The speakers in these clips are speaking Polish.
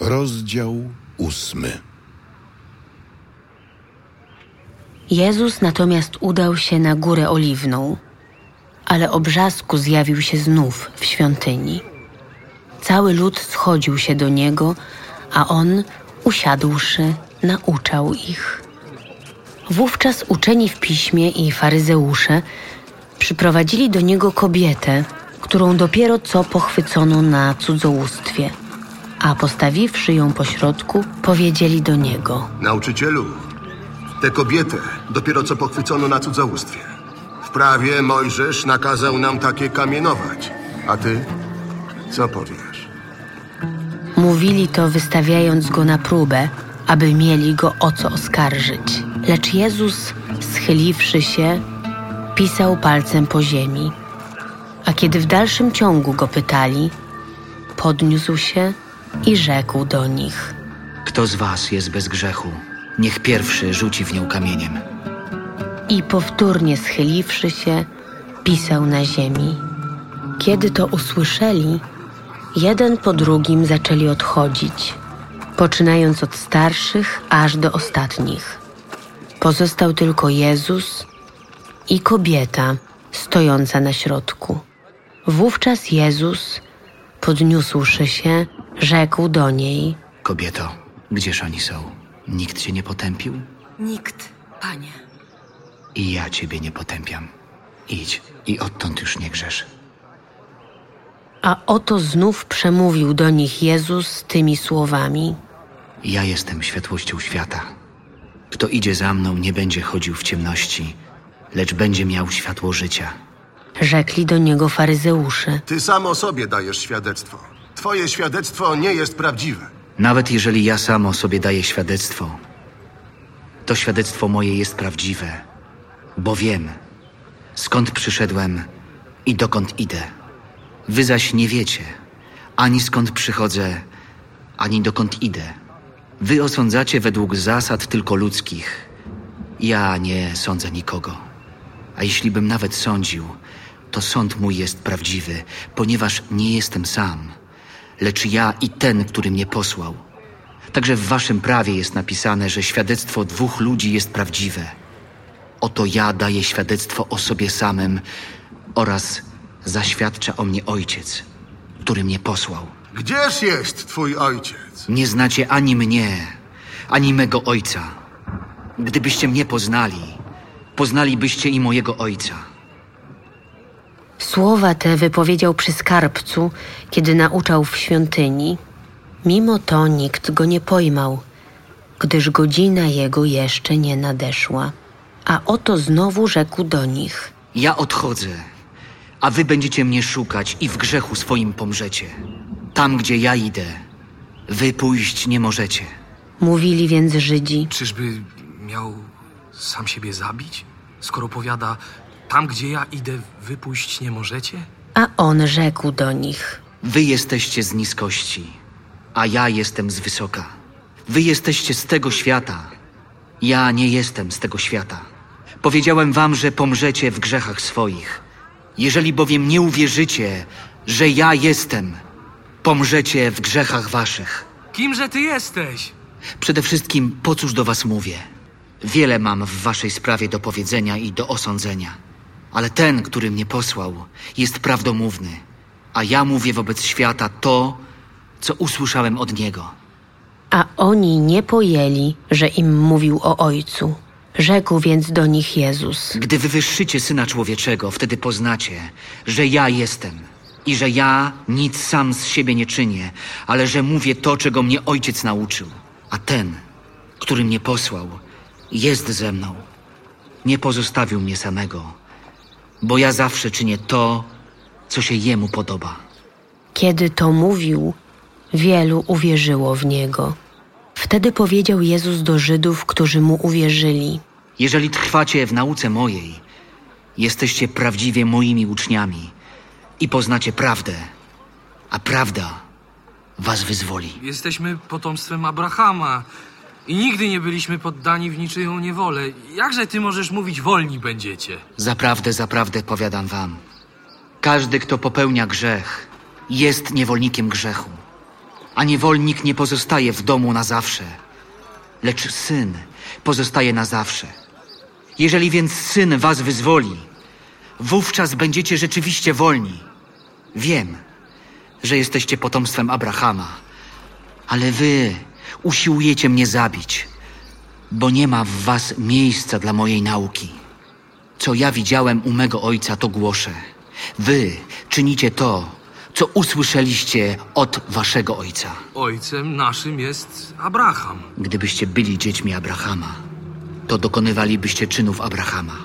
Rozdział ósmy. Jezus natomiast udał się na górę oliwną, ale o brzasku zjawił się znów w świątyni. Cały lud schodził się do niego, a on, usiadłszy, nauczał ich. Wówczas uczeni w piśmie i faryzeusze przyprowadzili do niego kobietę, którą dopiero co pochwycono na cudzołóstwie, a postawiwszy ją pośrodku, powiedzieli do niego: Nauczycielu, tę kobietę dopiero co pochwycono na cudzołóstwie. W prawie Mojżesz nakazał nam takie kamienować. A ty? Co powiesz? Mówili to wystawiając go na próbę, aby mieli go o co oskarżyć. Lecz Jezus, schyliwszy się, pisał palcem po ziemi. A kiedy w dalszym ciągu go pytali, podniósł się i rzekł do nich. Kto z was jest bez grzechu? Niech pierwszy rzuci w nią kamieniem. I powtórnie schyliwszy się, pisał na ziemi. Kiedy to usłyszeli, jeden po drugim zaczęli odchodzić, poczynając od starszych aż do ostatnich. Pozostał tylko Jezus i kobieta stojąca na środku. Wówczas Jezus, podniósłszy się, rzekł do niej: Kobieto, gdzież oni są? Nikt cię nie potępił? Nikt, panie. I ja ciebie nie potępiam. Idź i odtąd już nie grzesz. A oto znów przemówił do nich Jezus tymi słowami. Ja jestem światłością świata. Kto idzie za mną, nie będzie chodził w ciemności, lecz będzie miał światło życia. Rzekli do niego faryzeusze. Ty sam o sobie dajesz świadectwo. Twoje świadectwo nie jest prawdziwe. Nawet jeżeli ja sam o sobie daję świadectwo, to świadectwo moje jest prawdziwe, bo wiem, skąd przyszedłem i dokąd idę. Wy zaś nie wiecie, ani skąd przychodzę, ani dokąd idę. Wy osądzacie według zasad tylko ludzkich. Ja nie sądzę nikogo. A jeśli bym nawet sądził, to sąd mój jest prawdziwy, ponieważ nie jestem sam, lecz ja i ten, który mnie posłał. Także w waszym prawie jest napisane, że świadectwo dwóch ludzi jest prawdziwe. Oto ja daję świadectwo o sobie samym oraz zaświadcza o mnie ojciec, który mnie posłał. Gdzież jest twój ojciec? Nie znacie ani mnie, ani mego ojca. Gdybyście mnie poznali, poznalibyście i mojego ojca. Słowa te wypowiedział przy skarbcu, kiedy nauczał w świątyni. Mimo to nikt go nie pojmał, gdyż godzina jego jeszcze nie nadeszła. A oto znowu rzekł do nich. Ja odchodzę, a wy będziecie mnie szukać i w grzechu swoim pomrzecie. Tam, gdzie ja idę, wy pójść nie możecie. Mówili więc Żydzi. Czyżby miał sam siebie zabić? Skoro powiada, tam gdzie ja idę, wypuść nie możecie? A on rzekł do nich. Wy jesteście z niskości, a ja jestem z wysoka. Wy jesteście z tego świata, ja nie jestem z tego świata. Powiedziałem wam, że pomrzecie w grzechach swoich. Jeżeli bowiem nie uwierzycie, że ja jestem, pomrzecie w grzechach waszych. Kimże ty jesteś? Przede wszystkim, po cóż do was mówię? Wiele mam w waszej sprawie do powiedzenia i do osądzenia. Ale ten, który mnie posłał, jest prawdomówny, a ja mówię wobec świata to, co usłyszałem od niego. A oni nie pojęli, że im mówił o ojcu. Rzekł więc do nich Jezus. Gdy wywyższycie Syna Człowieczego, wtedy poznacie, że ja jestem i że ja nic sam z siebie nie czynię, ale że mówię to, czego mnie Ojciec nauczył. A ten, który mnie posłał, jest ze mną. Nie pozostawił mnie samego, bo ja zawsze czynię to, co się Jemu podoba. Kiedy to mówił, wielu uwierzyło w niego. Wtedy powiedział Jezus do Żydów, którzy mu uwierzyli. Jeżeli trwacie w nauce mojej, jesteście prawdziwie moimi uczniami i poznacie prawdę, a prawda was wyzwoli. Jesteśmy potomstwem Abrahama i nigdy nie byliśmy poddani w niczyją niewolę. Jakże ty możesz mówić wolni będziecie? Zaprawdę, zaprawdę powiadam wam. Każdy, kto popełnia grzech, jest niewolnikiem grzechu. a niewolnik nie pozostaje w domu na zawsze, lecz syn pozostaje na zawsze. Jeżeli więc syn was wyzwoli, wówczas będziecie rzeczywiście wolni. Wiem, że jesteście potomstwem Abrahama, ale wy usiłujecie mnie zabić, bo nie ma w was miejsca dla mojej nauki. Co ja widziałem u mego ojca, to głoszę. Wy czynicie to, co usłyszeliście od waszego ojca. Ojcem naszym jest Abraham. Gdybyście byli dziećmi Abrahama, to dokonywalibyście czynów Abrahama.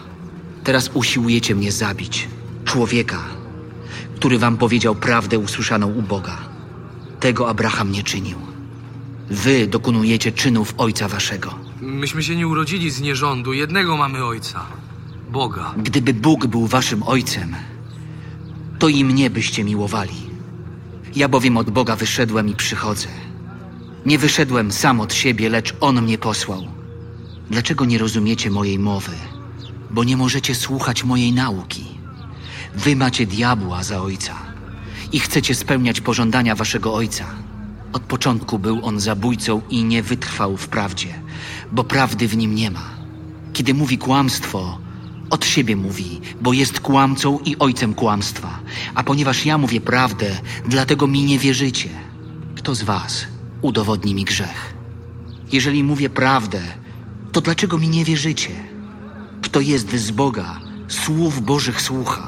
Teraz usiłujecie mnie zabić, człowieka, który wam powiedział prawdę usłyszaną u Boga. Tego Abraham nie czynił. Wy dokonujecie czynów ojca waszego. Myśmy się nie urodzili z nierządu. Jednego mamy ojca. Boga. Gdyby Bóg był waszym ojcem, to i mnie byście miłowali. Ja bowiem od Boga wyszedłem i przychodzę. Nie wyszedłem sam od siebie, lecz On mnie posłał. Dlaczego nie rozumiecie mojej mowy? Bo nie możecie słuchać mojej nauki. Wy macie diabła za ojca i chcecie spełniać pożądania waszego ojca. Od początku był on zabójcą i nie wytrwał w prawdzie, bo prawdy w nim nie ma. Kiedy mówi kłamstwo, od siebie mówi, bo jest kłamcą i ojcem kłamstwa. A ponieważ ja mówię prawdę, dlatego mi nie wierzycie. Kto z was udowodni mi grzech? Jeżeli mówię prawdę, to dlaczego mi nie wierzycie? Kto jest z Boga, słów Bożych słucha.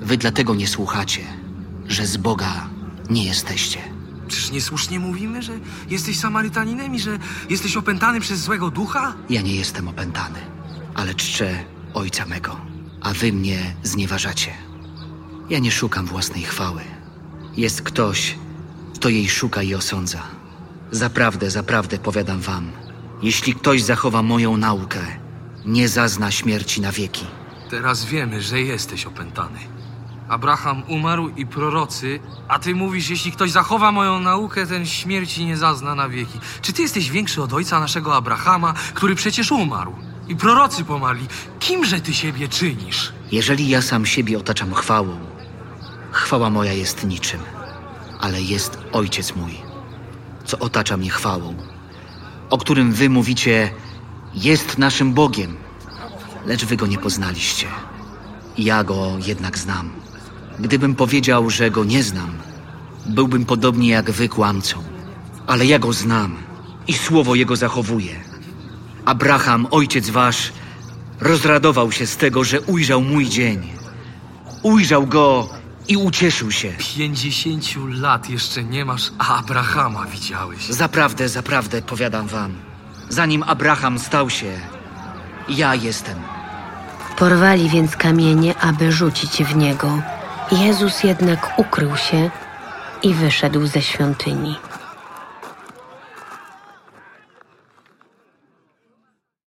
Wy dlatego nie słuchacie, że z Boga nie jesteście. Czyż niesłusznie mówimy, że jesteś Samarytaninem i że jesteś opętany przez złego ducha? Ja nie jestem opętany, ale czczę Ojca mego, a wy mnie znieważacie. Ja nie szukam własnej chwały. Jest ktoś, kto jej szuka i osądza. Zaprawdę, zaprawdę powiadam wam, jeśli ktoś zachowa moją naukę, nie zazna śmierci na wieki. Teraz wiemy, że jesteś opętany. Abraham umarł i prorocy, a ty mówisz, jeśli ktoś zachowa moją naukę, ten śmierci nie zazna na wieki. Czy ty jesteś większy od ojca naszego Abrahama, który przecież umarł? I prorocy pomarli. Kimże ty siebie czynisz? Jeżeli ja sam siebie otaczam chwałą, chwała moja jest niczym, ale jest Ojciec mój, co otacza mnie chwałą, o którym wy mówicie, jest naszym Bogiem, lecz wy go nie poznaliście. Ja go jednak znam. Gdybym powiedział, że go nie znam, byłbym podobnie jak wy kłamcą, ale ja go znam i słowo jego zachowuję. Abraham, ojciec wasz, rozradował się z tego, że ujrzał mój dzień. Ujrzał go i ucieszył się. Pięćdziesięciu lat jeszcze nie masz, a Abrahama widziałeś. Zaprawdę, zaprawdę powiadam wam, zanim Abraham stał się, ja jestem. Porwali więc kamienie, aby rzucić w niego. Jezus jednak ukrył się i wyszedł ze świątyni.